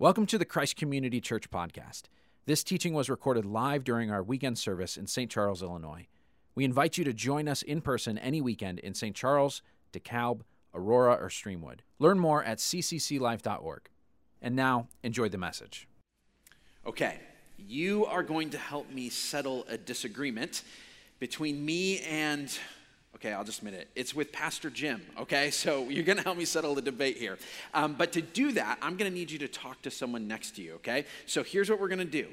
Welcome to the Christ Community Church podcast. This teaching was recorded live during our weekend service in St. Charles, Illinois. We invite you to join us in person any weekend in St. Charles, DeKalb, Aurora, or Streamwood. Learn more at ccclife.org. And now, enjoy the message. Okay, you are going to help me settle a disagreement between me and Okay, I'll just admit it. It's with Pastor Jim, okay? So you're gonna help me settle the debate here. Um, but to do that, I'm gonna need you to talk to someone next to you, okay? So here's what we're gonna do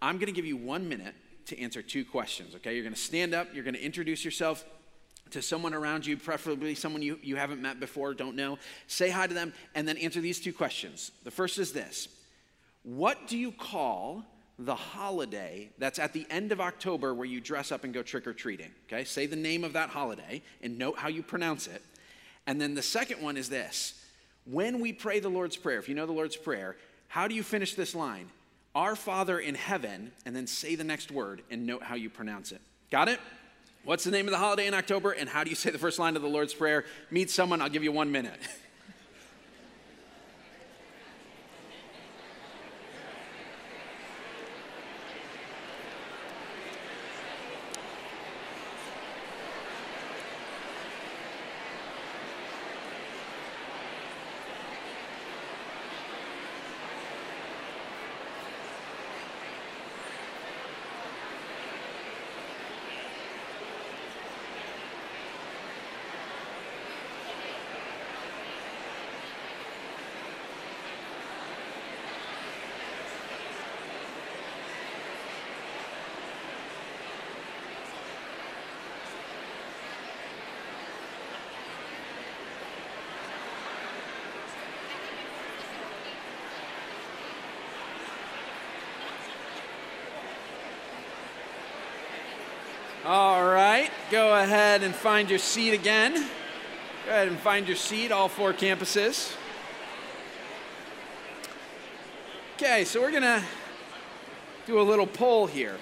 I'm gonna give you one minute to answer two questions, okay? You're gonna stand up, you're gonna introduce yourself to someone around you, preferably someone you, you haven't met before, don't know. Say hi to them, and then answer these two questions. The first is this What do you call the holiday that's at the end of October where you dress up and go trick or treating. Okay, say the name of that holiday and note how you pronounce it. And then the second one is this when we pray the Lord's Prayer, if you know the Lord's Prayer, how do you finish this line? Our Father in heaven, and then say the next word and note how you pronounce it. Got it? What's the name of the holiday in October, and how do you say the first line of the Lord's Prayer? Meet someone, I'll give you one minute. All right, go ahead and find your seat again. Go ahead and find your seat, all four campuses. Okay, so we're to do a little poll here.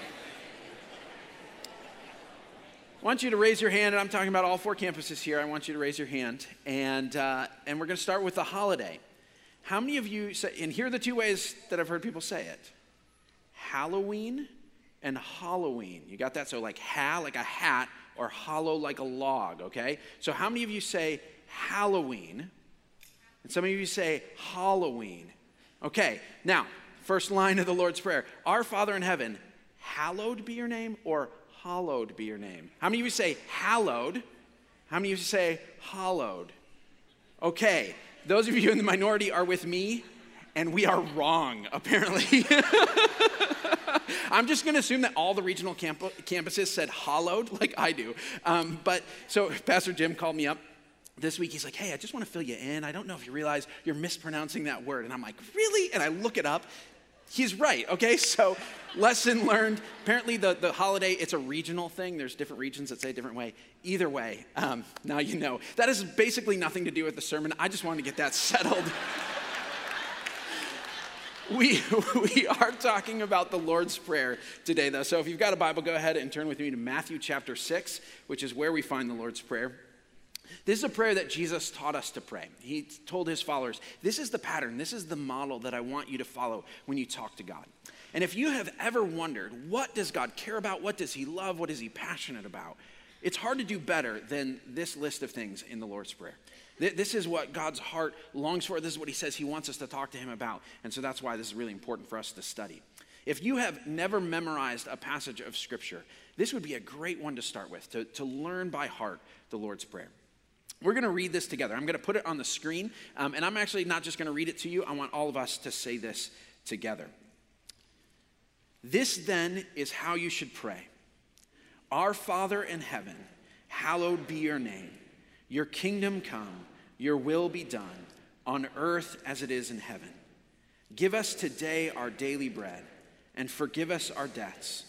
I want you to raise your hand, and I'm talking about all four campuses here. I want you to raise your hand, and, uh, and we're to start with the holiday. How many of you say, and here are the two ways that I've heard people say it Halloween and Halloween. You got that? So, like ha, like a hat, or hollow, like a log, okay? So, how many of you say Halloween? And some of you say Halloween. Okay, now, first line of the Lord's Prayer Our Father in heaven, hallowed be your name, or hallowed be your name. How many of you say hallowed? How many of you say hallowed? Okay, those of you in the minority are with me, and we are wrong, apparently. I'm just going to assume that all the regional camp- campuses said hollowed, like I do. Um, but so Pastor Jim called me up this week. He's like, hey, I just want to fill you in. I don't know if you realize you're mispronouncing that word. And I'm like, really? And I look it up. He's right, okay? So, lesson learned. Apparently, the, the holiday, it's a regional thing. There's different regions that say different way. Either way, um, now you know. That has basically nothing to do with the sermon. I just wanted to get that settled we, we are talking about the Lord's Prayer today, though. So if you've got a Bible, go ahead and turn with me to Matthew chapter 6, which is where we find the Lord's Prayer. This is a prayer that Jesus taught us to pray. He told his followers, This is the pattern, this is the model that I want you to follow when you talk to God. And if you have ever wondered, what does God care about? What does he love? What is he passionate about? It's hard to do better than this list of things in the Lord's Prayer. This is what God's heart longs for. This is what He says He wants us to talk to Him about. And so that's why this is really important for us to study. If you have never memorized a passage of Scripture, this would be a great one to start with, to, to learn by heart the Lord's Prayer. We're going to read this together. I'm going to put it on the screen, um, and I'm actually not just going to read it to you, I want all of us to say this together. This then is how you should pray Our Father in heaven, hallowed be your name. Your kingdom come, your will be done, on earth as it is in heaven. Give us today our daily bread, and forgive us our debts,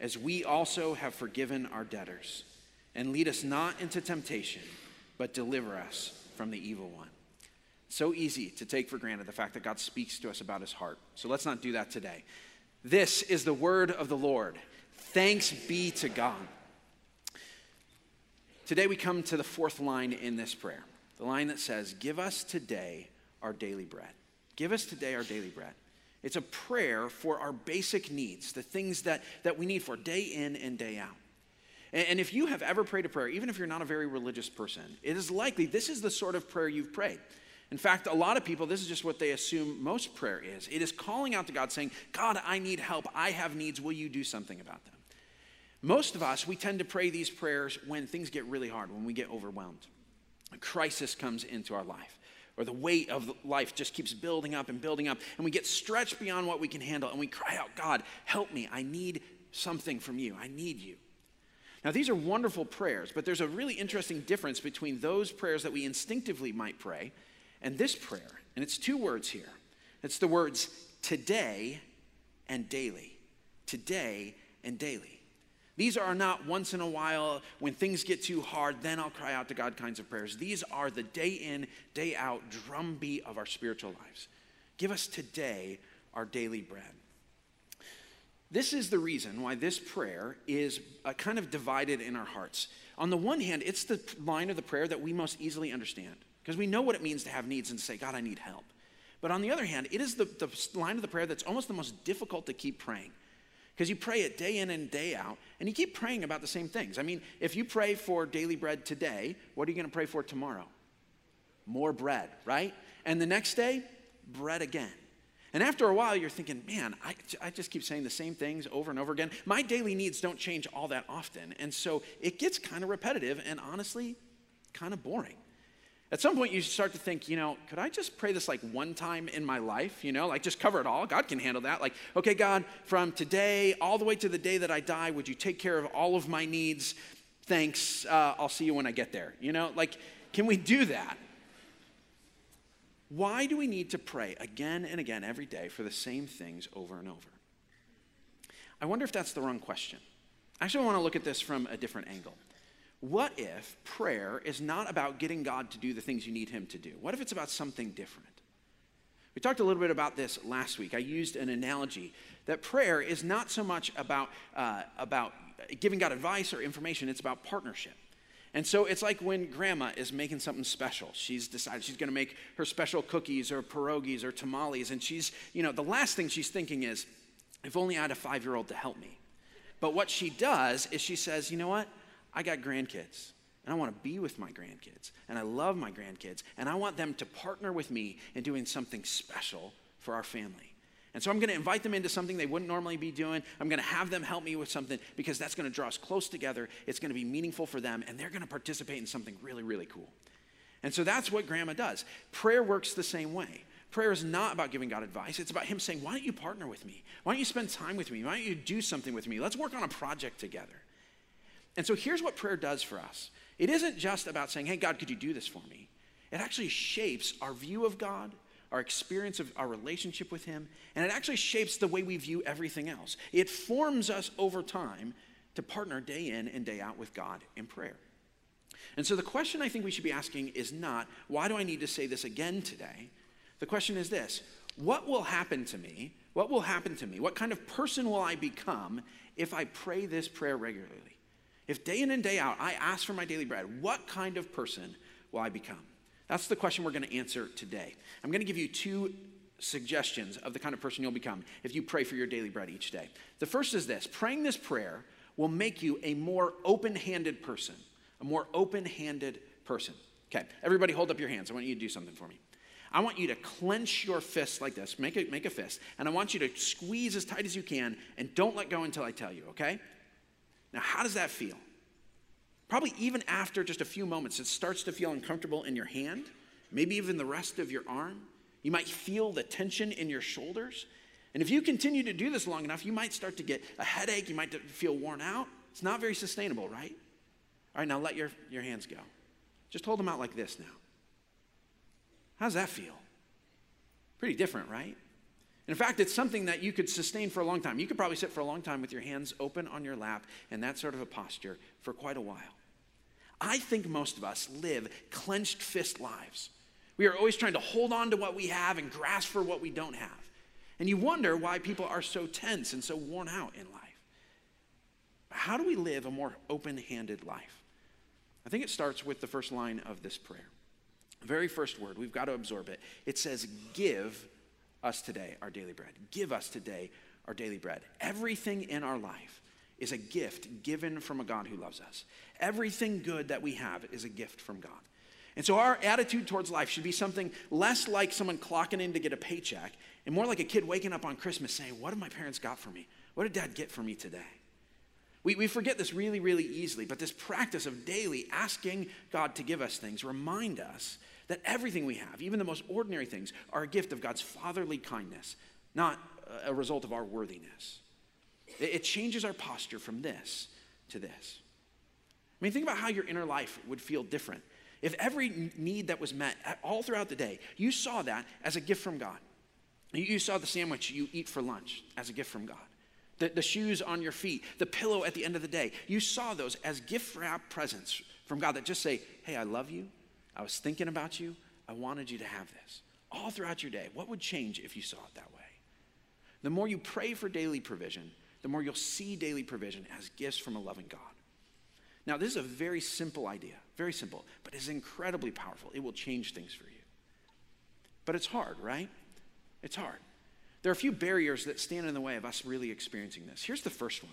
as we also have forgiven our debtors. And lead us not into temptation, but deliver us from the evil one. So easy to take for granted the fact that God speaks to us about his heart. So let's not do that today. This is the word of the Lord. Thanks be to God. Today we come to the fourth line in this prayer the line that says, Give us today our daily bread. Give us today our daily bread. It's a prayer for our basic needs, the things that, that we need for day in and day out. And, and if you have ever prayed a prayer, even if you're not a very religious person, it is likely this is the sort of prayer you've prayed. In fact, a lot of people, this is just what they assume most prayer is. It is calling out to God saying, God, I need help. I have needs. Will you do something about them? Most of us, we tend to pray these prayers when things get really hard, when we get overwhelmed. A crisis comes into our life, or the weight of life just keeps building up and building up, and we get stretched beyond what we can handle, and we cry out, God, help me. I need something from you. I need you. Now, these are wonderful prayers, but there's a really interesting difference between those prayers that we instinctively might pray and this prayer. And it's two words here it's the words today and daily. Today and daily. These are not once in a while when things get too hard, then I'll cry out to God kinds of prayers. These are the day in, day out drumbeat of our spiritual lives. Give us today our daily bread. This is the reason why this prayer is uh, kind of divided in our hearts. On the one hand, it's the line of the prayer that we most easily understand because we know what it means to have needs and say, God, I need help. But on the other hand, it is the, the line of the prayer that's almost the most difficult to keep praying because you pray it day in and day out, and you keep praying about the same things. I mean, if you pray for daily bread today, what are you going to pray for tomorrow? More bread, right? And the next day, bread again. And after a while, you're thinking, man, I, I just keep saying the same things over and over again. My daily needs don't change all that often. And so it gets kind of repetitive and honestly, kind of boring. At some point, you start to think, you know, could I just pray this like one time in my life? You know, like just cover it all. God can handle that. Like, okay, God, from today all the way to the day that I die, would you take care of all of my needs? Thanks. Uh, I'll see you when I get there. You know, like, can we do that? Why do we need to pray again and again every day for the same things over and over? I wonder if that's the wrong question. I actually want to look at this from a different angle. What if prayer is not about getting God to do the things you need Him to do? What if it's about something different? We talked a little bit about this last week. I used an analogy that prayer is not so much about, uh, about giving God advice or information, it's about partnership. And so it's like when grandma is making something special. She's decided she's going to make her special cookies or pierogies or tamales. And she's, you know, the last thing she's thinking is, if only I had a five year old to help me. But what she does is she says, you know what? I got grandkids and I want to be with my grandkids and I love my grandkids and I want them to partner with me in doing something special for our family. And so I'm going to invite them into something they wouldn't normally be doing. I'm going to have them help me with something because that's going to draw us close together. It's going to be meaningful for them and they're going to participate in something really, really cool. And so that's what grandma does. Prayer works the same way. Prayer is not about giving God advice. It's about Him saying, Why don't you partner with me? Why don't you spend time with me? Why don't you do something with me? Let's work on a project together. And so here's what prayer does for us it isn't just about saying, hey, God, could you do this for me? It actually shapes our view of God, our experience of our relationship with Him, and it actually shapes the way we view everything else. It forms us over time to partner day in and day out with God in prayer. And so the question I think we should be asking is not, why do I need to say this again today? The question is this what will happen to me? What will happen to me? What kind of person will I become if I pray this prayer regularly? If day in and day out I ask for my daily bread, what kind of person will I become? That's the question we're going to answer today. I'm going to give you two suggestions of the kind of person you'll become if you pray for your daily bread each day. The first is this praying this prayer will make you a more open handed person, a more open handed person. Okay, everybody hold up your hands. I want you to do something for me. I want you to clench your fist like this, make a, make a fist, and I want you to squeeze as tight as you can and don't let go until I tell you, okay? Now, how does that feel? Probably even after just a few moments, it starts to feel uncomfortable in your hand, maybe even the rest of your arm. You might feel the tension in your shoulders. And if you continue to do this long enough, you might start to get a headache, you might feel worn out. It's not very sustainable, right? All right, now let your, your hands go. Just hold them out like this now. How does that feel? Pretty different, right? In fact, it's something that you could sustain for a long time. You could probably sit for a long time with your hands open on your lap in that sort of a posture for quite a while. I think most of us live clenched fist lives. We are always trying to hold on to what we have and grasp for what we don't have. And you wonder why people are so tense and so worn out in life. How do we live a more open handed life? I think it starts with the first line of this prayer. The very first word, we've got to absorb it. It says, Give us today our daily bread. Give us today our daily bread. Everything in our life is a gift given from a God who loves us. Everything good that we have is a gift from God. And so our attitude towards life should be something less like someone clocking in to get a paycheck and more like a kid waking up on Christmas saying, What have my parents got for me? What did dad get for me today? We, we forget this really, really easily, but this practice of daily asking God to give us things remind us that everything we have, even the most ordinary things, are a gift of God's fatherly kindness, not a result of our worthiness. It, changes our posture from this to this. I mean, think about how your inner life would feel different. If every need that was met all throughout the day, you saw that as a gift from God. You saw the sandwich you eat for lunch as a gift from God the, the shoes on your feet, the pillow at the end of the day. You saw those as gift wrap presents from God that just say, Hey, I love you. I was thinking about you. I wanted you to have this. All throughout your day, what would change if you saw it that way? The more you pray for daily provision, the more you'll see daily provision as gifts from a loving God. Now, this is a very simple idea, very simple, but it's incredibly powerful. It will change things for you. But it's hard, right? It's hard. There are a few barriers that stand in the way of us really experiencing this. Here's the first one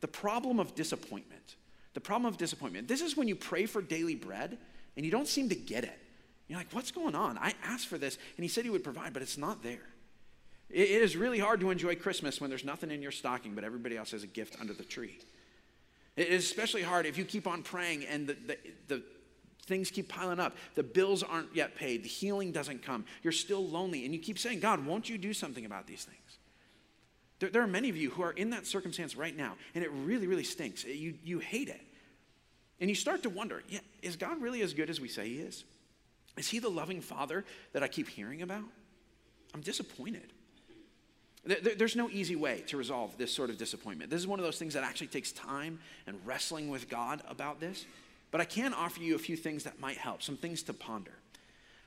the problem of disappointment. The problem of disappointment. This is when you pray for daily bread and you don't seem to get it. You're like, what's going on? I asked for this and he said he would provide, but it's not there. It is really hard to enjoy Christmas when there's nothing in your stocking, but everybody else has a gift under the tree. It is especially hard if you keep on praying and the, the, the Things keep piling up. The bills aren't yet paid. The healing doesn't come. You're still lonely. And you keep saying, God, won't you do something about these things? There, there are many of you who are in that circumstance right now, and it really, really stinks. You, you hate it. And you start to wonder, yeah, is God really as good as we say He is? Is He the loving Father that I keep hearing about? I'm disappointed. There's no easy way to resolve this sort of disappointment. This is one of those things that actually takes time and wrestling with God about this. But I can offer you a few things that might help, some things to ponder.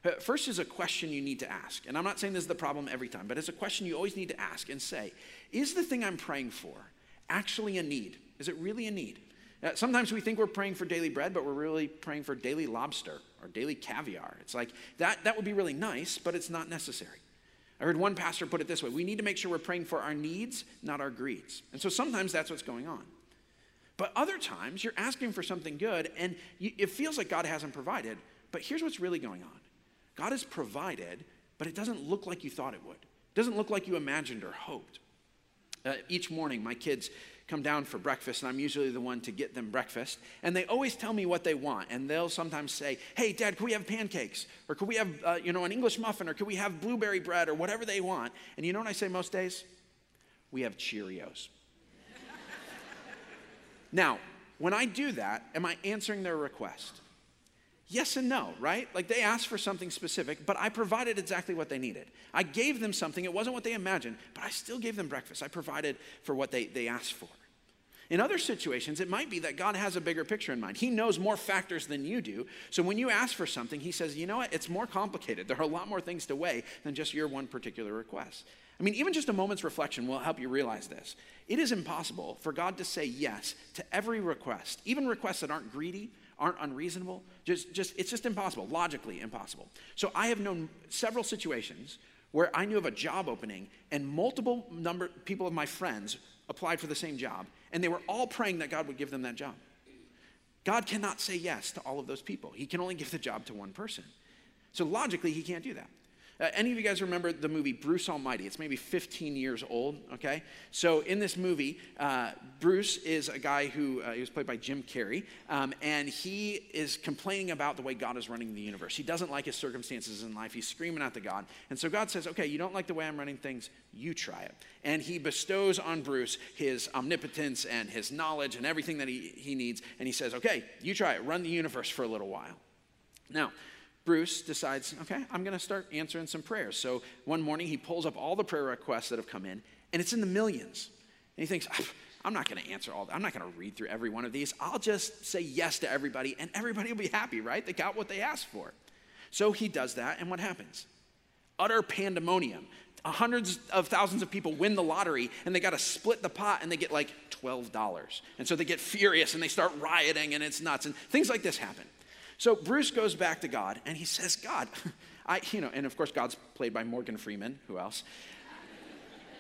Uh, first is a question you need to ask. And I'm not saying this is the problem every time, but it's a question you always need to ask and say Is the thing I'm praying for actually a need? Is it really a need? Uh, sometimes we think we're praying for daily bread, but we're really praying for daily lobster or daily caviar. It's like that, that would be really nice, but it's not necessary. I heard one pastor put it this way we need to make sure we're praying for our needs, not our greeds. And so sometimes that's what's going on. But other times, you're asking for something good and you, it feels like God hasn't provided. But here's what's really going on God has provided, but it doesn't look like you thought it would. It doesn't look like you imagined or hoped. Uh, each morning, my kids come down for breakfast, and I'm usually the one to get them breakfast. And they always tell me what they want. And they'll sometimes say, Hey, Dad, can we have pancakes? Or can we have, uh, you know, an English muffin? Or can we have blueberry bread? Or whatever they want. And you know what I say most days? We have Cheerios. Now, when I do that, am I answering their request? Yes and no, right? Like they asked for something specific, but I provided exactly what they needed. I gave them something, it wasn't what they imagined, but I still gave them breakfast. I provided for what they, they asked for. In other situations, it might be that God has a bigger picture in mind. He knows more factors than you do. So when you ask for something, He says, you know what? It's more complicated. There are a lot more things to weigh than just your one particular request. I mean, even just a moment's reflection will help you realize this. It is impossible for God to say yes to every request, even requests that aren't greedy, aren't unreasonable. Just, just, it's just impossible, logically impossible. So I have known several situations where I knew of a job opening and multiple number people of my friends applied for the same job, and they were all praying that God would give them that job. God cannot say yes to all of those people. He can only give the job to one person. So logically, he can't do that. Uh, any of you guys remember the movie Bruce Almighty? It's maybe 15 years old, okay? So in this movie, uh, Bruce is a guy who uh, he was played by Jim Carrey, um, and he is complaining about the way God is running the universe. He doesn't like his circumstances in life. He's screaming at the God. And so God says, okay, you don't like the way I'm running things, you try it. And he bestows on Bruce his omnipotence and his knowledge and everything that he, he needs. And he says, okay, you try it, run the universe for a little while. Now, Bruce decides, okay, I'm going to start answering some prayers. So one morning he pulls up all the prayer requests that have come in, and it's in the millions. And he thinks, ah, I'm not going to answer all that. I'm not going to read through every one of these. I'll just say yes to everybody, and everybody will be happy, right? They got what they asked for. So he does that, and what happens? Utter pandemonium. Hundreds of thousands of people win the lottery, and they got to split the pot, and they get like $12. And so they get furious, and they start rioting, and it's nuts. And things like this happen. So Bruce goes back to God and he says, God, I, you know, and of course, God's played by Morgan Freeman. Who else?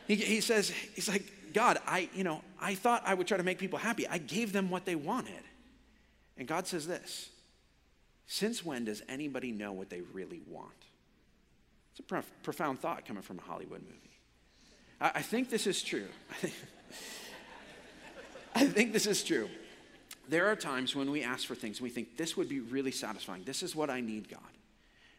He, he says, he's like, God, I, you know, I thought I would try to make people happy. I gave them what they wanted. And God says this Since when does anybody know what they really want? It's a prof- profound thought coming from a Hollywood movie. I, I think this is true. I think this is true. There are times when we ask for things, and we think, this would be really satisfying. This is what I need, God.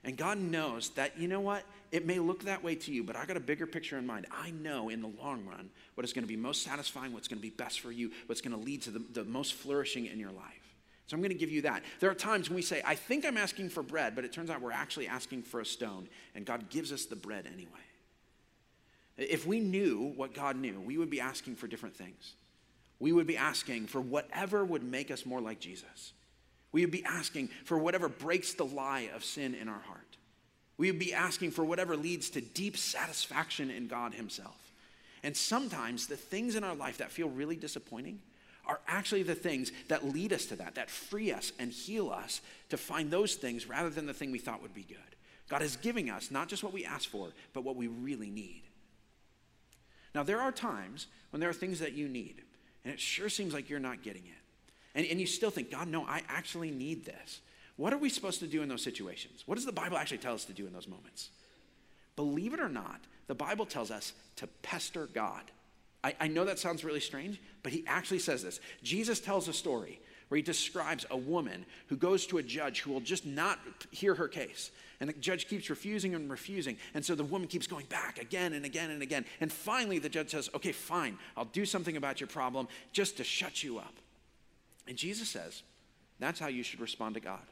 And God knows that, you know what? It may look that way to you, but I got a bigger picture in mind. I know in the long run what is going to be most satisfying, what's going to be best for you, what's going to lead to the, the most flourishing in your life. So I'm going to give you that. There are times when we say, I think I'm asking for bread, but it turns out we're actually asking for a stone, and God gives us the bread anyway. If we knew what God knew, we would be asking for different things. We would be asking for whatever would make us more like Jesus. We would be asking for whatever breaks the lie of sin in our heart. We would be asking for whatever leads to deep satisfaction in God Himself. And sometimes the things in our life that feel really disappointing are actually the things that lead us to that, that free us and heal us to find those things rather than the thing we thought would be good. God is giving us not just what we ask for, but what we really need. Now, there are times when there are things that you need, and it sure seems like you're not getting it. And, and you still think, God, no, I actually need this. What are we supposed to do in those situations? What does the Bible actually tell us to do in those moments? Believe it or not, the Bible tells us to pester God. I, I, know that sounds really strange, but he actually says this. Jesus tells a story where he describes a woman who goes to a judge who will just not hear her case. And the judge keeps refusing and refusing. And so the woman keeps going back again and again and again. And finally, the judge says, Okay, fine, I'll do something about your problem just to shut you up. And Jesus says, That's how you should respond to God.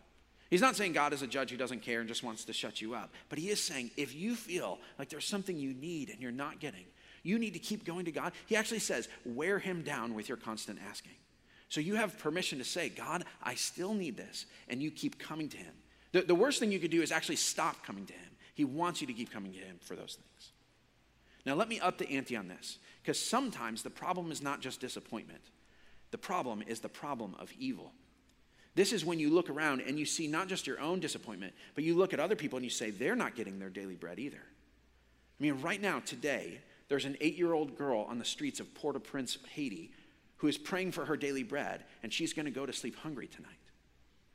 He's not saying God is a judge who doesn't care and just wants to shut you up, but he is saying if you feel like there's something you need and you're not getting, you need to keep going to God. He actually says, wear him down with your constant asking. So you have permission to say, God, I still need this, and you keep coming to him. The, the worst thing you could do is actually stop coming to him. He wants you to keep coming to him for those things. Now, let me up the ante on this, because sometimes the problem is not just disappointment, the problem is the problem of evil. This is when you look around and you see not just your own disappointment, but you look at other people and you say, they're not getting their daily bread either. I mean, right now, today, there's an eight year old girl on the streets of Port au Prince, Haiti, who is praying for her daily bread, and she's going to go to sleep hungry tonight.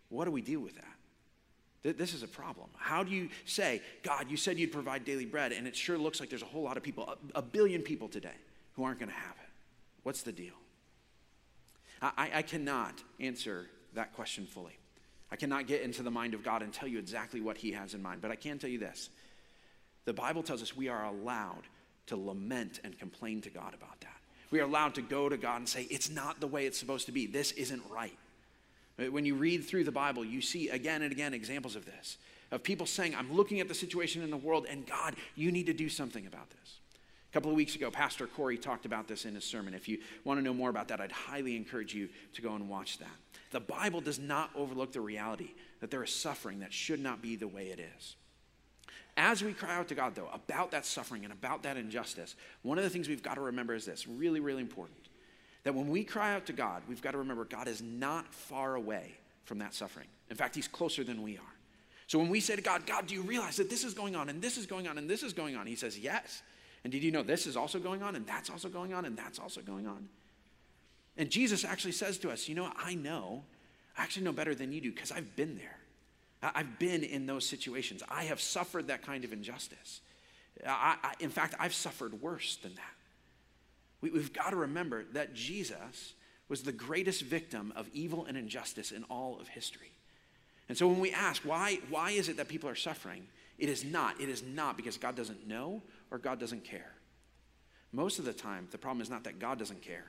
What do we do with that? This is a problem. How do you say, God, you said you'd provide daily bread, and it sure looks like there's a whole lot of people, a, billion people today, who aren't going to have it? What's the deal? I, I cannot answer that question fully. I cannot get into the mind of God and tell you exactly what He has in mind, but I can tell you this. The Bible tells us we are allowed to lament and complain to God about that. We are allowed to go to God and say, It's not the way it's supposed to be. This isn't right. When you read through the Bible, you see again and again examples of this of people saying, I'm looking at the situation in the world, and God, you need to do something about this. A couple of weeks ago, Pastor Corey talked about this in his sermon. If you want to know more about that, I'd highly encourage you to go and watch that. The Bible does not overlook the reality that there is suffering that should not be the way it is. As we cry out to God, though, about that suffering and about that injustice, one of the things we've got to remember is this really, really important that when we cry out to God, we've got to remember God is not far away from that suffering. In fact, He's closer than we are. So when we say to God, God, do you realize that this is going on and this is going on and this is going on? He says, Yes. And did you know this is also going on and that's also going on and that's also going on? And Jesus actually says to us, You know, I know, I actually know better than you do because I've been there. I've been in those situations. I have suffered that kind of injustice. I, I, in fact, I've suffered worse than that. We, we've got to remember that Jesus was the greatest victim of evil and injustice in all of history. And so when we ask, why, why is it that people are suffering? It is not. It is not because God doesn't know or God doesn't care. Most of the time, the problem is not that God doesn't care,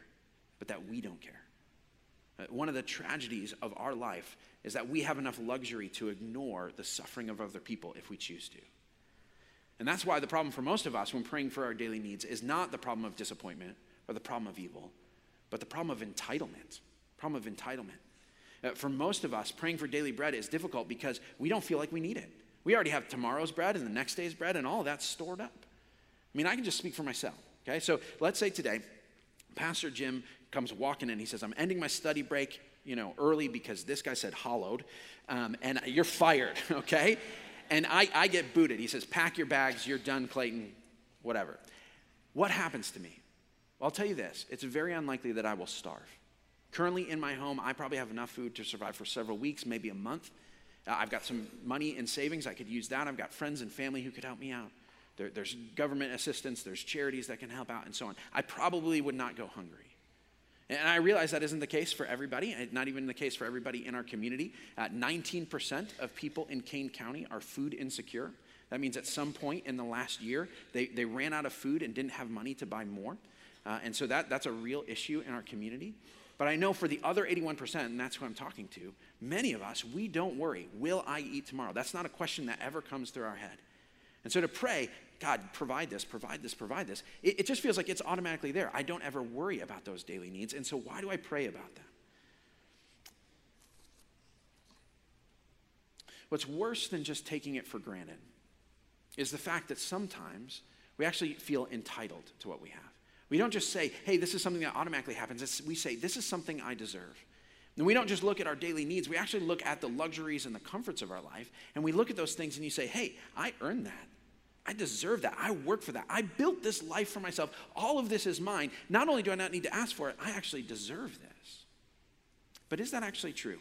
but that we don't care. Uh, one of the tragedies of our life is that we have enough luxury to ignore the suffering of other people if we choose to. And that's why the problem for most of us when praying for our daily needs is not the problem of disappointment or the problem of evil, but the problem of entitlement. Problem of entitlement. Uh, for most of us, praying for daily bread is difficult because we don't feel like we need it. We already have tomorrow's bread and the next day's bread and all that's stored up. I mean, I can just speak for myself. Okay, so let's say today, Pastor Jim comes walking in. He says, I'm ending my study break, you know, early because this guy said hollowed, um, and you're fired, okay? and I, I get booted. He says, Pack your bags, you're done, Clayton, whatever. What happens to me? Well, I'll tell you this it's very unlikely that I will starve. Currently in my home, I probably have enough food to survive for several weeks, maybe a month. Uh, I've got some money in savings. I could use that. I've got friends and family who could help me out. There, there's government assistance, there's charities that can help out, and so on. I probably would not go hungry. And I realize that isn't the case for everybody, not even the case for everybody in our community. Uh, 19% of people in Kane County are food insecure. That means at some point in the last year, they, they ran out of food and didn't have money to buy more. Uh, and so that, that's a real issue in our community. But I know for the other 81%, and that's who I'm talking to, many of us, we don't worry, will I eat tomorrow? That's not a question that ever comes through our head. And so to pray, God, provide this, provide this, provide this. It, it, just feels like it's automatically there. I don't ever worry about those daily needs. And so why do I pray about them? What's worse than just taking it for granted is the fact that sometimes we actually feel entitled to what we have. We don't just say, hey, this is something that automatically happens. It's, we say, this is something I deserve. And we don't just look at our daily needs, we actually look at the luxuries and the comforts of our life. And we look at those things and you say, hey, I earned that. I deserve that. I work for that. I built this life for myself. All of this is mine. Not only do I not need to ask for it, I actually deserve this. But is that actually true?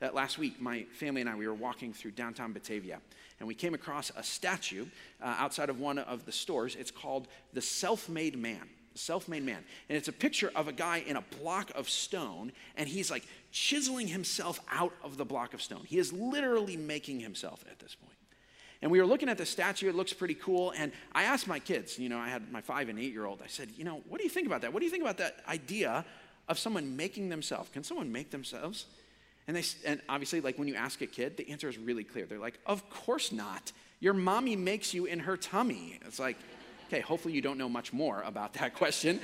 That last week, my family and I, we were walking through downtown Batavia, and we came across a statue uh, outside of one of the stores. It's called the Self Made Man. Self made man. And it's a picture of a guy in a block of stone, and he's like chiseling himself out of the block of stone. He is literally making himself at this point. And we were looking at the statue, it looks pretty cool. And I asked my kids, you know, I had my five and eight year old, I said, you know, what do you think about that? What do you think about that idea of someone making themselves? Can someone make themselves? And, they, and obviously, like when you ask a kid, the answer is really clear. They're like, of course not. Your mommy makes you in her tummy. It's like, okay, hopefully you don't know much more about that question.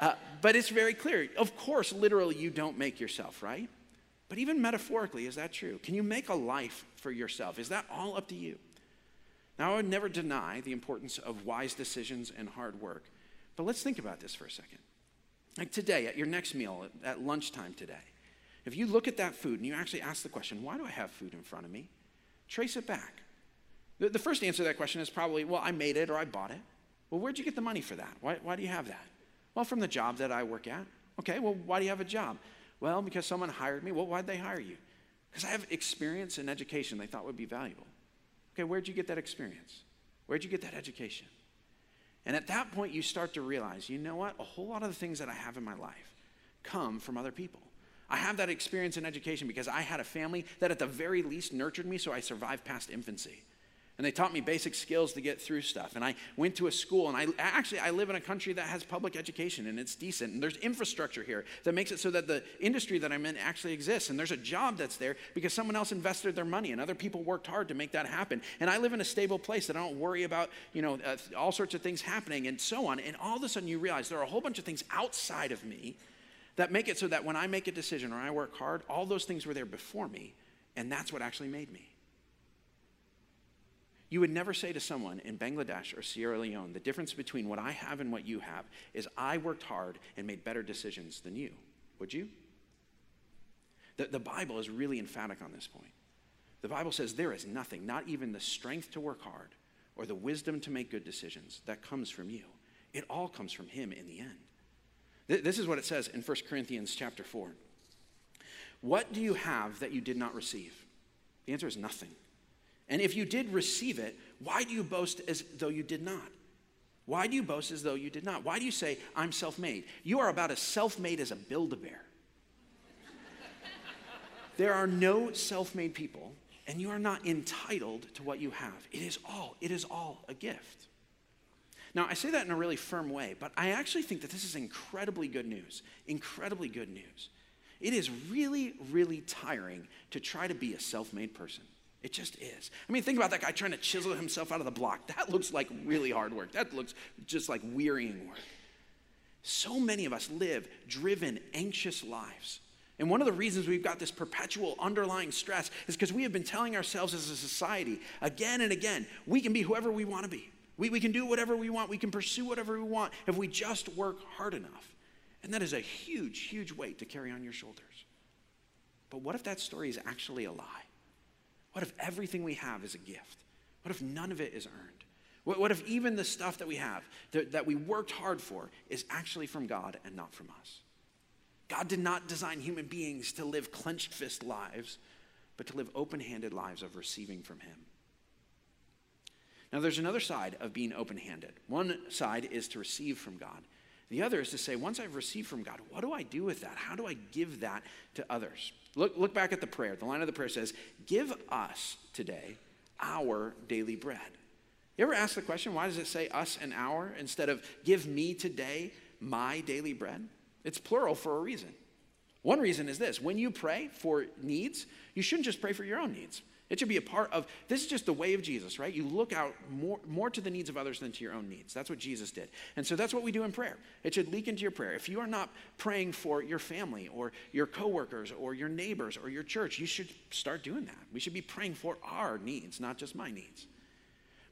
Uh, but it's very clear. Of course, literally, you don't make yourself, right? But even metaphorically, is that true? Can you make a life for yourself? Is that all up to you? Now, I would never deny the importance of wise decisions and hard work, but let's think about this for a second. Like today, at your next meal, at lunchtime today, if you look at that food and you actually ask the question, why do I have food in front of me? Trace it back. The, first answer to that question is probably, well, I made it or I bought it. Well, where'd you get the money for that? Why, why do you have that? Well, from the job that I work at. Okay, well, why do you have a job? Well, because someone hired me. Well, why'd they hire you? Because I have experience and education they thought would be valuable. Okay, where'd you get that experience? Where'd you get that education? And at that point, you start to realize, you know what? A whole lot of the things that I have in my life come from other people. I have that experience in education because I had a family that, at the very least, nurtured me so I survived past infancy and they taught me basic skills to get through stuff. And i went to a school and i actually i live in a country that has public education and it's decent and there's infrastructure here that makes it so that the industry that i'm in actually exists. And there's a job that's there because someone else invested their money and other people worked hard to make that happen. And i live in a stable place that i don't worry about you know uh, all sorts of things happening and so on. And all of a sudden you realize there are a whole bunch of things outside of me that make it so that when i make a decision or i work hard all those things were there before me and that's what actually made me you would never say to someone in Bangladesh or Sierra Leone, the difference between what I have and what you have is I worked hard and made better decisions than you. Would you? The, the Bible is really emphatic on this point. The Bible says there is nothing, not even the strength to work hard or the wisdom to make good decisions, that comes from you. It all comes from Him in the end. This is what it says in 1 Corinthians chapter 4. What do you have that you did not receive? The answer is nothing. And if you did receive it, why do you boast as though you did not? Why do you boast as though you did not? Why do you say, I'm self made? You are about as self made as a Build a Bear. there are no self made people, and you are not entitled to what you have. It is all, it is all a gift. Now, I say that in a really firm way, but I actually think that this is incredibly good news. Incredibly good news. It is really, really tiring to try to be a self made person. It just is. I mean, think about that guy trying to chisel himself out of the block. That looks like really hard work. That looks just like wearying work. So many of us live driven, anxious lives. And one of the reasons we've got this perpetual underlying stress is because we have been telling ourselves as a society again and again we can be whoever we want to be. We, we can do whatever we want. We can pursue whatever we want if we just work hard enough. And that is a huge, huge weight to carry on your shoulders. But what if that story is actually a lie? What if everything we have is a gift? What if none of it is earned? What, what if even the stuff that we have, that, that we worked hard for, is actually from God and not from us? God did not design human beings to live clenched fist lives, but to live open handed lives of receiving from Him. Now, there's another side of being open handed. One side is to receive from God, the other is to say, once I've received from God, what do I do with that? How do I give that to others? Look, look back at the prayer. The line of the prayer says, Give us today our daily bread. You ever ask the question, why does it say us and our instead of give me today my daily bread? It's plural for a reason. One reason is this when you pray for needs, you shouldn't just pray for your own needs. It should be a part of this is just the way of Jesus, right? You look out more, more to the needs of others than to your own needs. That's what Jesus did. And so that's what we do in prayer. It should leak into your prayer. If you are not praying for your family or your coworkers or your neighbors or your church, you should start doing that. We should be praying for our needs, not just my needs.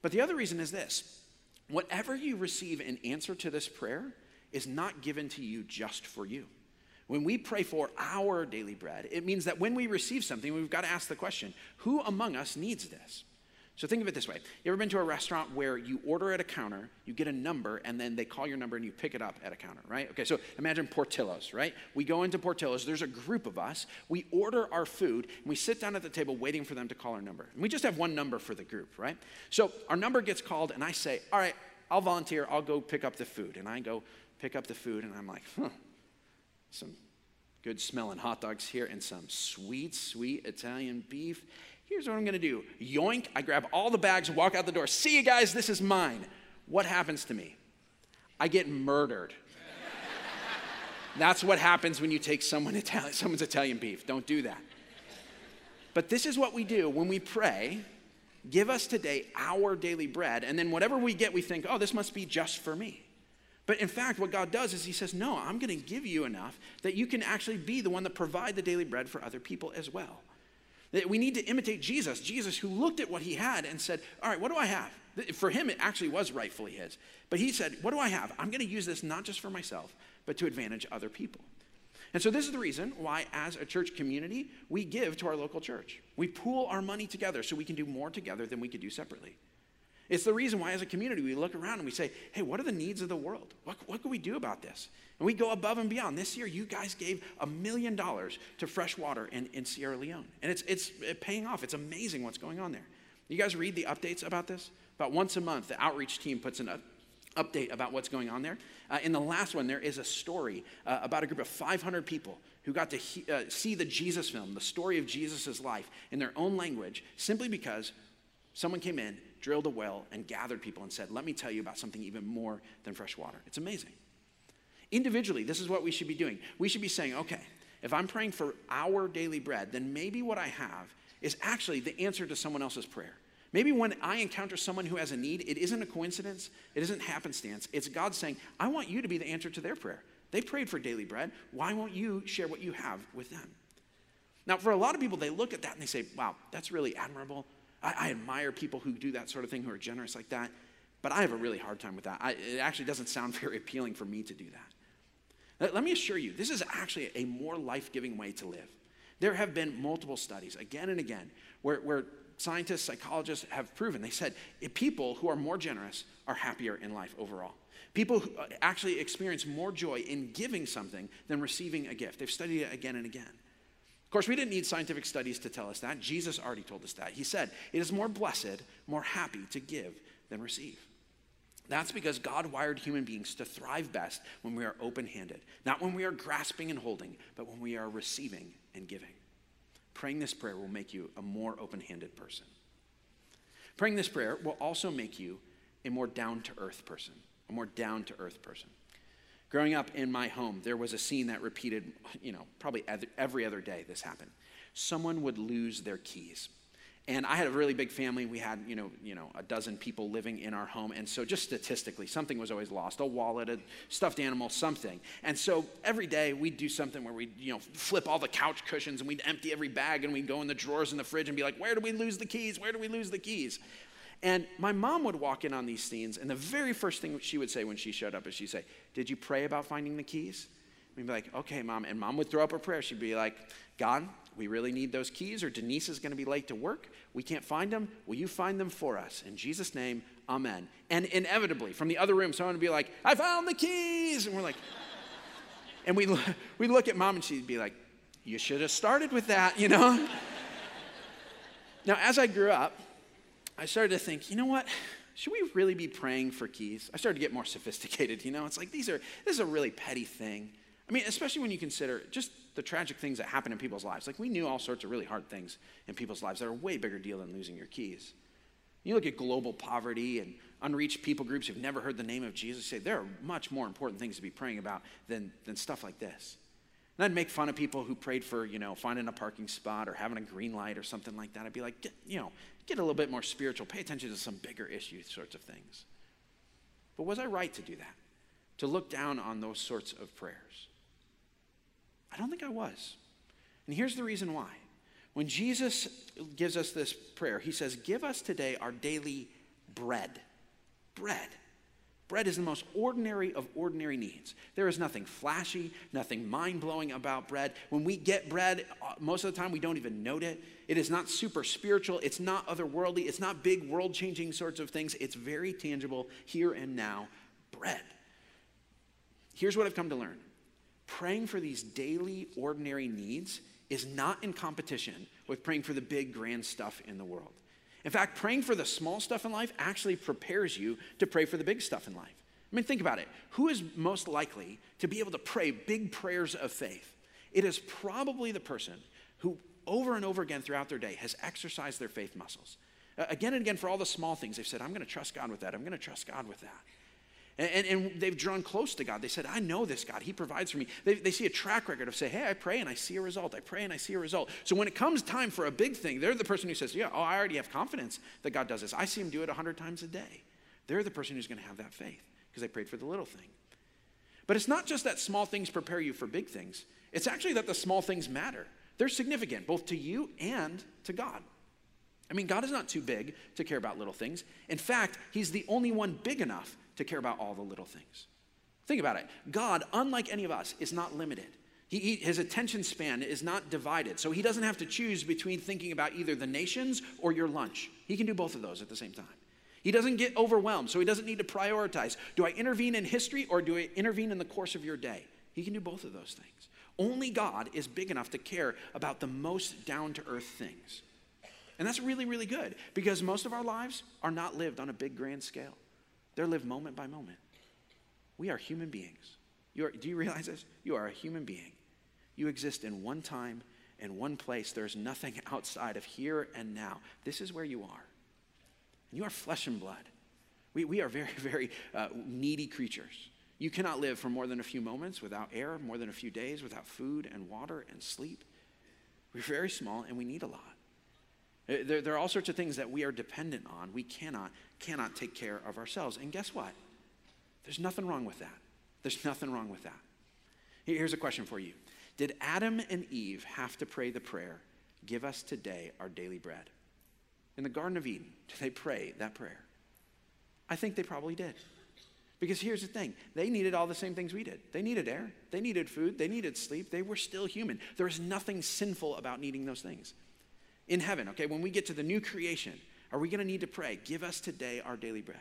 But the other reason is this whatever you receive in answer to this prayer is not given to you just for you. When we pray for our daily bread, it means that when we receive something, we've got to ask the question who among us needs this? So think of it this way. You ever been to a restaurant where you order at a counter, you get a number, and then they call your number and you pick it up at a counter, right? Okay, so imagine Portillo's, right? We go into Portillo's, there's a group of us, we order our food, and we sit down at the table waiting for them to call our number. And we just have one number for the group, right? So our number gets called, and I say, All right, I'll volunteer, I'll go pick up the food. And I go pick up the food, and I'm like, Huh, some good smelling hot dogs here and some sweet, sweet Italian beef. Here's what I'm gonna do yoink, I grab all the bags, walk out the door. See you guys, this is mine. What happens to me? I get murdered. That's what happens when you take someone Italian, someone's Italian beef. Don't do that. But this is what we do when we pray give us today our daily bread. And then whatever we get, we think, oh, this must be just for me. But in fact, what God does is He says, no, I'm going to give you enough that you can actually be the one that provide the daily bread for other people as well. That we need to imitate Jesus, Jesus who looked at what he had and said, All right, what do I have? For him, it actually was rightfully his. But he said, What do I have? I'm going to use this not just for myself, but to advantage other people. And so, this is the reason why, as a church community, we give to our local church. We pool our money together so we can do more together than we could do separately. It's the reason why, as a community, we look around and we say, hey, what are the needs of the world? What, what can we do about this? And we go above and beyond. This year, you guys gave a million dollars to fresh water in, in Sierra Leone. And it's, it's paying off. It's amazing what's going on there. You guys read the updates about this? About once a month, the outreach team puts an update about what's going on there. Uh, in the last one, there is a story uh, about a group of 500 people who got to he, uh, see the Jesus film, the story of Jesus' life, in their own language, simply because someone came in drilled a well, and gathered people and said, Let me tell you about something even more than fresh water. It's amazing. Individually, this is what we should be doing. We should be saying, okay, if I'm praying for our daily bread, then maybe what I have is actually the answer to someone else's prayer. Maybe when I encounter someone who has a need, it isn't a coincidence, it isn't happenstance. It's God saying, I want you to be the answer to their prayer. They prayed for daily bread. Why won't you share what you have with them? Now, for a lot of people, they look at that and they say, wow, that's really admirable. I, I, admire people who do that sort of thing, who are generous like that, but I have a really hard time with that. I, it actually doesn't sound very appealing for me to do that. Let, let me assure you, this is actually a more life giving way to live. There have been multiple studies, again and again, where, where scientists, psychologists have proven, they said people who are more generous are happier in life overall. People uh, actually experience more joy in giving something than receiving a gift. They've studied it again and again. Of course, we didn't need scientific studies to tell us that. Jesus already told us that. He said, It is more blessed, more happy to give than receive. That's because God wired human beings to thrive best when we are open handed, not when we are grasping and holding, but when we are receiving and giving. Praying this prayer will make you a more open handed person. Praying this prayer will also make you a more down to earth person, a more down to earth person. Growing up in my home, there was a scene that repeated, you know, probably every other day this happened. Someone would lose their keys. And I had a really big family. We had, you know, you know, a dozen people living in our home. And so just statistically, something was always lost, a wallet, a stuffed animal, something. And so every day we'd do something where we'd, you know, flip all the couch cushions and we'd empty every bag and we'd go in the drawers in the fridge and be like, where do we lose the keys? Where do we lose the keys? And my mom would walk in on these scenes, and the very first thing she would say when she showed up is she'd say, Did you pray about finding the keys? We'd be like, okay, mom. And mom would throw up a prayer. She'd be like, God, we really need those keys, or Denise is going to be late to work. We can't find them. Will you find them for us? In Jesus' name, amen. And inevitably, from the other room, someone would be like, I found the keys. And we're like, and we we look at mom and she'd be like, you should have started with that, you know? now, as I grew up, I started to think, you know what? Should we really be praying for keys? I started to get more sophisticated, you know? It's like these are this is a really petty thing. I mean, especially when you consider just the tragic things that happen in people's lives. Like we knew all sorts of really hard things in people's lives that are a way bigger deal than losing your keys. You look at global poverty and unreached people groups who've never heard the name of Jesus, say there are much more important things to be praying about than, than stuff like this. And I'd make fun of people who prayed for, you know, finding a parking spot or having a green light or something like that. I'd be like, you know, get a little bit more spiritual. Pay attention to some bigger issue sorts of things. But was I right to do that? To look down on those sorts of prayers? I don't think I was. And here's the reason why. When Jesus gives us this prayer, he says, Give us today our daily bread. Bread. Bread is the most ordinary of ordinary needs. There is nothing flashy, nothing mind blowing about bread. When we get bread, uh, most of the time we don't even note it. It is not super spiritual, it's not otherworldly, it's not big world changing sorts of things. It's very tangible, here and now bread. Here's what I've come to learn praying for these daily, ordinary needs is not in competition with praying for the big, grand stuff in the world. In fact, praying for the small stuff in life actually prepares you to pray for the big stuff in life. I mean, think about it. Who is most likely to be able to pray big prayers of faith? It is probably the person who, over and over again throughout their day, has exercised their faith muscles. Again and again, for all the small things, they've said, I'm going to trust God with that. I'm going to trust God with that. And, and, and, they've drawn close to God. They said, I know this God. He provides for me. They, they see a track record of say, hey, I pray and I see a result. I pray and I see a result. So when it comes time for a big thing, they're the person who says, yeah, oh, I already have confidence that God does this. I see him do it 100 times a day. They're the person who's going to have that faith because they prayed for the little thing. But it's not just that small things prepare you for big things. It's actually that the small things matter. They're significant both to you and to God. I mean, God is not too big to care about little things. In fact, He's the only one big enough to care about all the little things. Think about it. God, unlike any of us, is not limited. He, his attention span is not divided. So he doesn't have to choose between thinking about either the nations or your lunch. He can do both of those at the same time. He doesn't get overwhelmed, so he doesn't need to prioritize. Do I intervene in history or do I intervene in the course of your day? He can do both of those things. Only God is big enough to care about the most down to earth things. And that's really, really good because most of our lives are not lived on a big, grand scale. They're lived moment by moment. We are human beings. You are, do you realize this? You are a human being. You exist in one time and one place. There's nothing outside of here and now. This is where you are. And you are flesh and blood. We, we are very, very uh, needy creatures. You cannot live for more than a few moments without air, more than a few days without food and water and sleep. We're very small and we need a lot. Uh, there, there, are all sorts of things that we are dependent on. We cannot, cannot take care of ourselves. And guess what? There's nothing wrong with that. There's nothing wrong with that. Here's a question for you Did Adam and Eve have to pray the prayer, Give us today our daily bread? In the Garden of Eden, did they pray that prayer? I think they probably did. Because here's the thing they needed all the same things we did. They needed air, they needed food, they needed sleep. They were still human. There is nothing sinful about needing those things in heaven, okay, when we get to the new creation, are we going to need to pray, give us today our daily bread?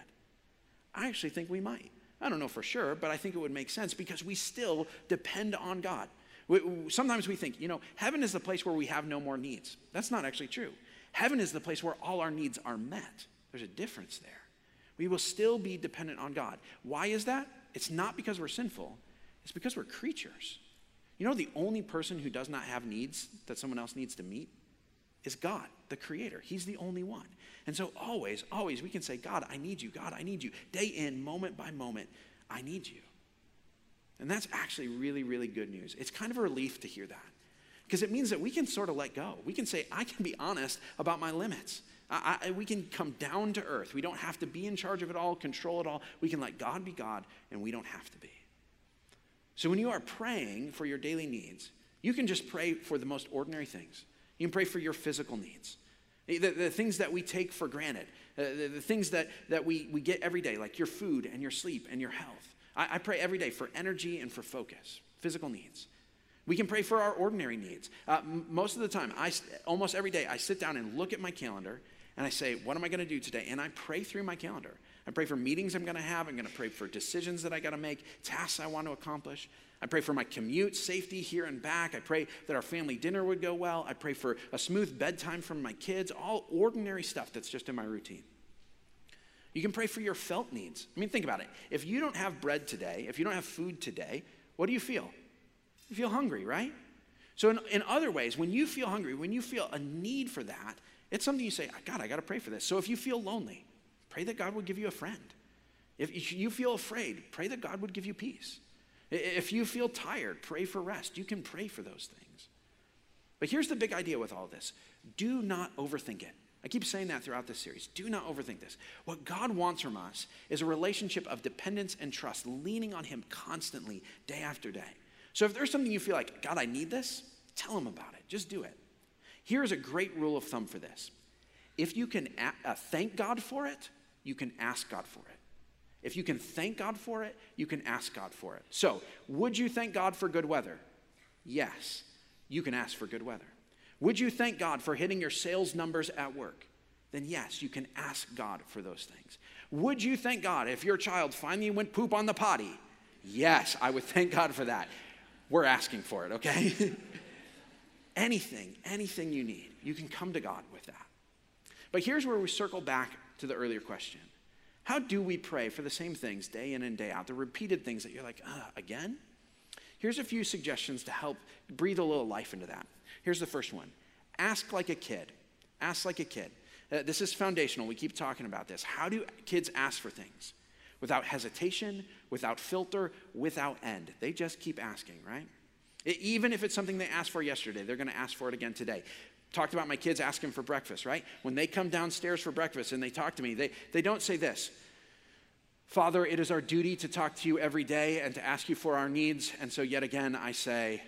I actually think we might. I don't know for sure, but I think it would make sense because we still depend on God. We, sometimes we think, you know, heaven is the place where we have no more needs. That's not actually true. Heaven is the place where all our needs are met. There's a difference there. We will still be dependent on God. Why is that? It's not because we're sinful, it's because we're creatures. You know, the only person who does not have needs that someone else needs to meet is God, the creator. He's the only one. And so always, always we can say, God, I need you. God, I need you. Day in, moment by moment, I need you. And that's actually really, really good news. It's kind of a relief to hear that because it means that we can sort of let go. We can say, I can be honest about my limits. I, I, we can come down to earth. We don't have to be in charge of it all, control it all. We can let God be God, and we don't have to be. So when you are praying for your daily needs, you can just pray for the most ordinary things. You can pray for your physical needs, the, the things that we take for granted, uh, the, the, things that, that we, we get every day, like your food and your sleep and your health. I, I pray every day for energy and for focus physical needs. We can pray for our ordinary needs. Uh, m- most of the time, I, almost every day, I sit down and look at my calendar and I say, What am I going to do today? And I pray through my calendar. I pray for meetings I'm going to have. I'm going to pray for decisions that I got to make, tasks I want to accomplish. I pray for my commute, safety here and back. I pray that our family dinner would go well. I pray for a smooth bedtime from my kids, all ordinary stuff that's just in my routine. You can pray for your felt needs. I mean, think about it. If you don't have bread today, if you don't have food today, what do you feel? You feel hungry, right? So, in, in other ways, when you feel hungry, when you feel a need for that, it's something you say, ah, God, I got to pray for this. So, if you feel lonely, pray that God would give you a friend. If you feel afraid, pray that God would give you peace. If you feel tired, pray for rest. You can pray for those things. But here's the big idea with all this do not overthink it. I keep saying that throughout this series. Do not overthink this. What God wants from us is a relationship of dependence and trust, leaning on Him constantly, day after day. So if there's something you feel like, God, I need this, tell Him about it. Just do it. Here's a great rule of thumb for this if you can a- uh, thank God for it, you can ask God for it. If you can thank God for it, you can ask God for it. So, would you thank God for good weather? Yes, you can ask for good weather. Would you thank God for hitting your sales numbers at work? Then, yes, you can ask God for those things. Would you thank God if your child finally went poop on the potty? Yes, I would thank God for that. We're asking for it, okay? anything, anything you need, you can come to God with that. But here's where we circle back to the earlier question how do we pray for the same things day in and day out, the repeated things that you're like, uh, again? Here's a few suggestions to help breathe a little life into that. Here's the first one ask like a kid. Ask like a kid. Uh, this is foundational. We keep talking about this. How do kids ask for things? Without hesitation, without filter, without end. They just keep asking, right? Even if it's something they asked for yesterday, they're going to ask for it again today talked about my kids asking for breakfast, right? When they come downstairs for breakfast and they talk to me, they, they don't say this Father, it is our duty to talk to you every day and to ask you for our needs. And so, yet again, I say,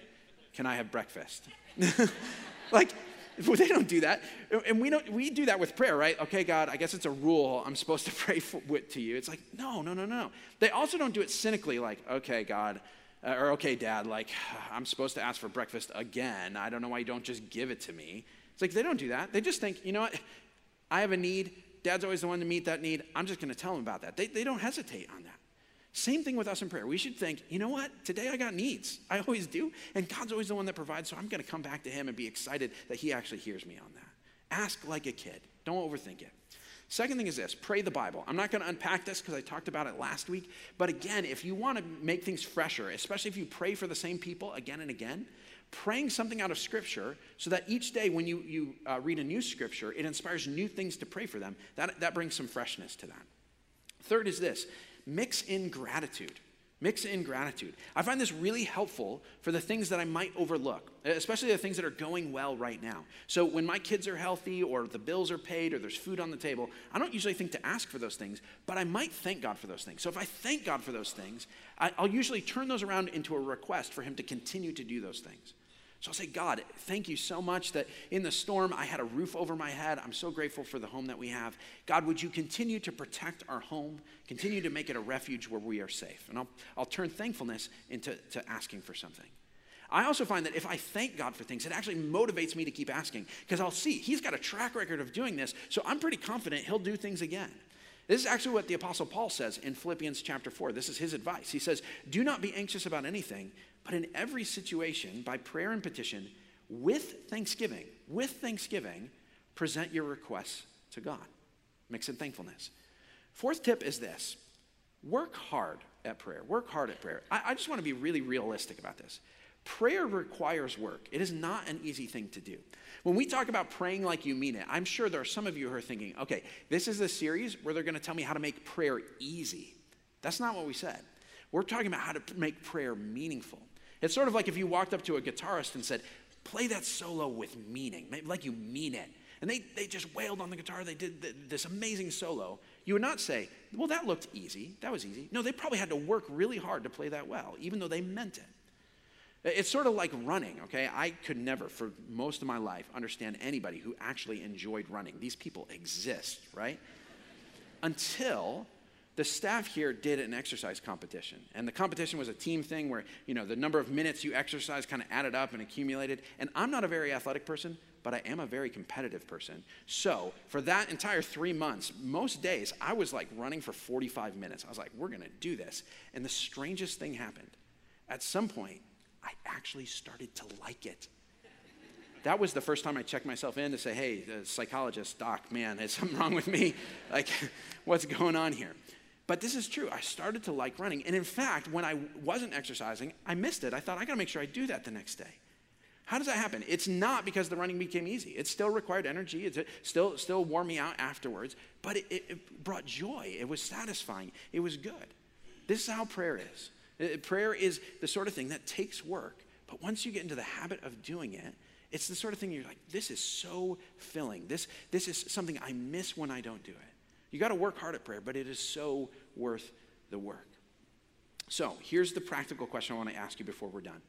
Can I have breakfast? like, they don't do that. And we, don't, we do that with prayer, right? Okay, God, I guess it's a rule. I'm supposed to pray for, with, to you. It's like, no, no, no, no. They also don't do it cynically, like, okay, God, uh, or okay, dad, like, I'm supposed to ask for breakfast again. I don't know why you don't just give it to me. It's like they don't do that. They just think, you know what? I have a need. Dad's always the one to meet that need. I'm just going to tell him about that. They, they don't hesitate on that. Same thing with us in prayer. We should think, you know what? Today I got needs. I always do. And God's always the one that provides. So I'm going to come back to Him and be excited that He actually hears me on that. Ask like a kid. Don't overthink it. Second thing is this pray the Bible. I'm not going to unpack this because I talked about it last week. But again, if you want to make things fresher, especially if you pray for the same people again and again, praying something out of Scripture so that each day when you, you uh, read a new Scripture, it inspires new things to pray for them, that, that brings some freshness to that. Third is this mix in gratitude. Mix in gratitude. I find this really helpful for the things that I might overlook, especially the things that are going well right now. So, when my kids are healthy, or the bills are paid, or there's food on the table, I don't usually think to ask for those things, but I might thank God for those things. So, if I thank God for those things, I'll usually turn those around into a request for Him to continue to do those things. So I'll say, God, thank you so much that in the storm I had a roof over my head. I'm so grateful for the home that we have. God, would you continue to protect our home, continue to make it a refuge where we are safe? And I'll, I'll turn thankfulness into to asking for something. I also find that if I thank God for things, it actually motivates me to keep asking because I'll see He's got a track record of doing this, so I'm pretty confident He'll do things again. This is actually what the Apostle Paul says in Philippians chapter 4. This is his advice. He says, Do not be anxious about anything, but in every situation, by prayer and petition, with thanksgiving, with thanksgiving, present your requests to God. Mix in thankfulness. Fourth tip is this work hard at prayer. Work hard at prayer. I, I just want to be really realistic about this. Prayer requires work. It is not an easy thing to do. When we talk about praying like you mean it, I'm sure there are some of you who are thinking, okay, this is the series where they're going to tell me how to make prayer easy. That's not what we said. We're talking about how to make prayer meaningful. It's sort of like if you walked up to a guitarist and said, play that solo with meaning, like you mean it. And they, they just wailed on the guitar, they did the, this amazing solo. You would not say, well, that looked easy. That was easy. No, they probably had to work really hard to play that well, even though they meant it. It's sort of like running, okay? I could never, for most of my life, understand anybody who actually enjoyed running. These people exist, right? Until the staff here did an exercise competition. And the competition was a team thing where, you know, the number of minutes you exercise kind of added up and accumulated. And I'm not a very athletic person, but I am a very competitive person. So for that entire three months, most days I was like running for 45 minutes. I was like, we're going to do this. And the strangest thing happened. At some point, I actually started to like it. That was the first time I checked myself in to say, hey, the psychologist, doc, man, is something wrong with me? Like, what's going on here? But this is true. I started to like running. And in fact, when I wasn't exercising, I missed it. I thought, I got to make sure I do that the next day. How does that happen? It's not because the running became easy. It still required energy. It still, still wore me out afterwards, but it, it brought joy. It was satisfying. It was good. This is how prayer is. Uh, prayer is the sort of thing that takes work, but once you get into the habit of doing it, it's the sort of thing you're like, this is so filling. This, this is something I miss when I don't do it. You got to work hard at prayer, but it is so worth the work. So here's the practical question I want to ask you before we're done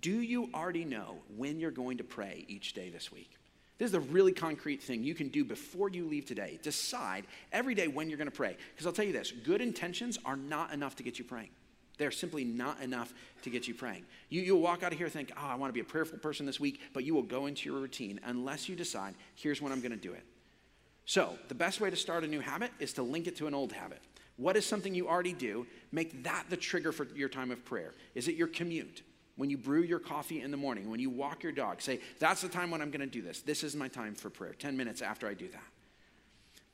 Do you already know when you're going to pray each day this week? This is a really concrete thing you can do before you leave today. Decide every day when you're going to pray. Because I'll tell you this good intentions are not enough to get you praying. They're simply not enough to get you praying. You, you'll walk out of here and think, oh, ah, I want to be a prayerful person this week, but you will go into your routine unless you decide, here's when I'm going to do it. So, the best way to start a new habit is to link it to an old habit. What is something you already do? Make that the trigger for your time of prayer. Is it your commute? When you brew your coffee in the morning, when you walk your dog, say, that's the time when I'm going to do this. This is my time for prayer, 10 minutes after I do that.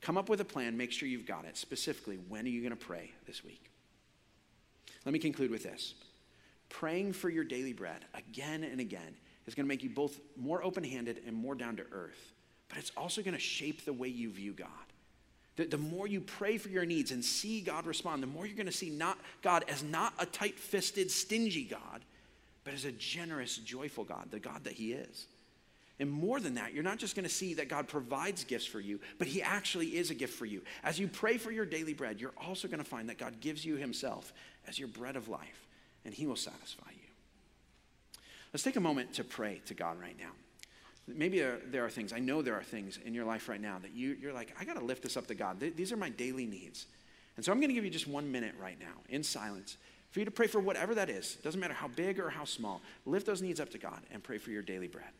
Come up with a plan, make sure you've got it. Specifically, when are you going to pray this week? Let me conclude with this praying for your daily bread again and again is going to make you both more open handed and more down to earth, but it's also going to shape the way you view God. The, the more you pray for your needs and see God respond, the more you're going to see not God as not a tight fisted, stingy God, but as a generous, joyful God, the God that He is. And more than that, you're not just going to see that God provides gifts for you, but He actually is a gift for you. As you pray for your daily bread, you're also going to find that God gives you Himself as your bread of life, and He will satisfy you. Let's take a moment to pray to God right now. Maybe there are things, I know there are things in your life right now that you, you're like, I got to lift this up to God. These are my daily needs. And so I'm going to give you just one minute right now in silence for you to pray for whatever that is. Doesn't matter how big or how small. Lift those needs up to God and pray for your daily bread.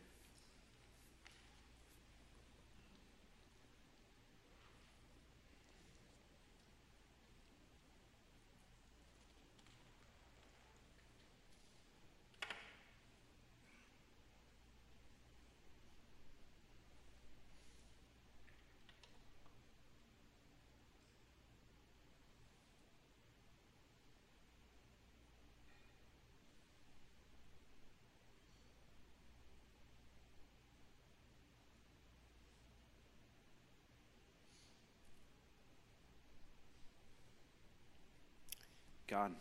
God,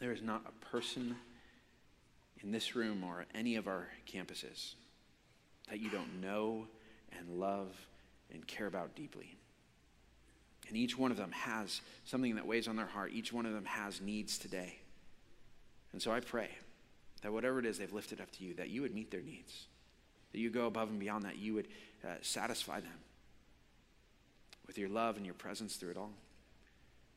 there is not a person in this room or any of our campuses that you don't know and love and care about deeply. And each one of them has something that weighs on their heart. Each one of them has needs today. And so I pray that whatever it is they've lifted up to you, that you would meet their needs, that you go above and beyond that, you would uh, satisfy them with your love and your presence through it all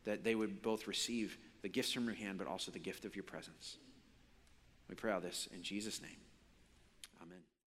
that they would both receive the gifts from your hand, but also the gift of your presence. We pray all this in Jesus' name.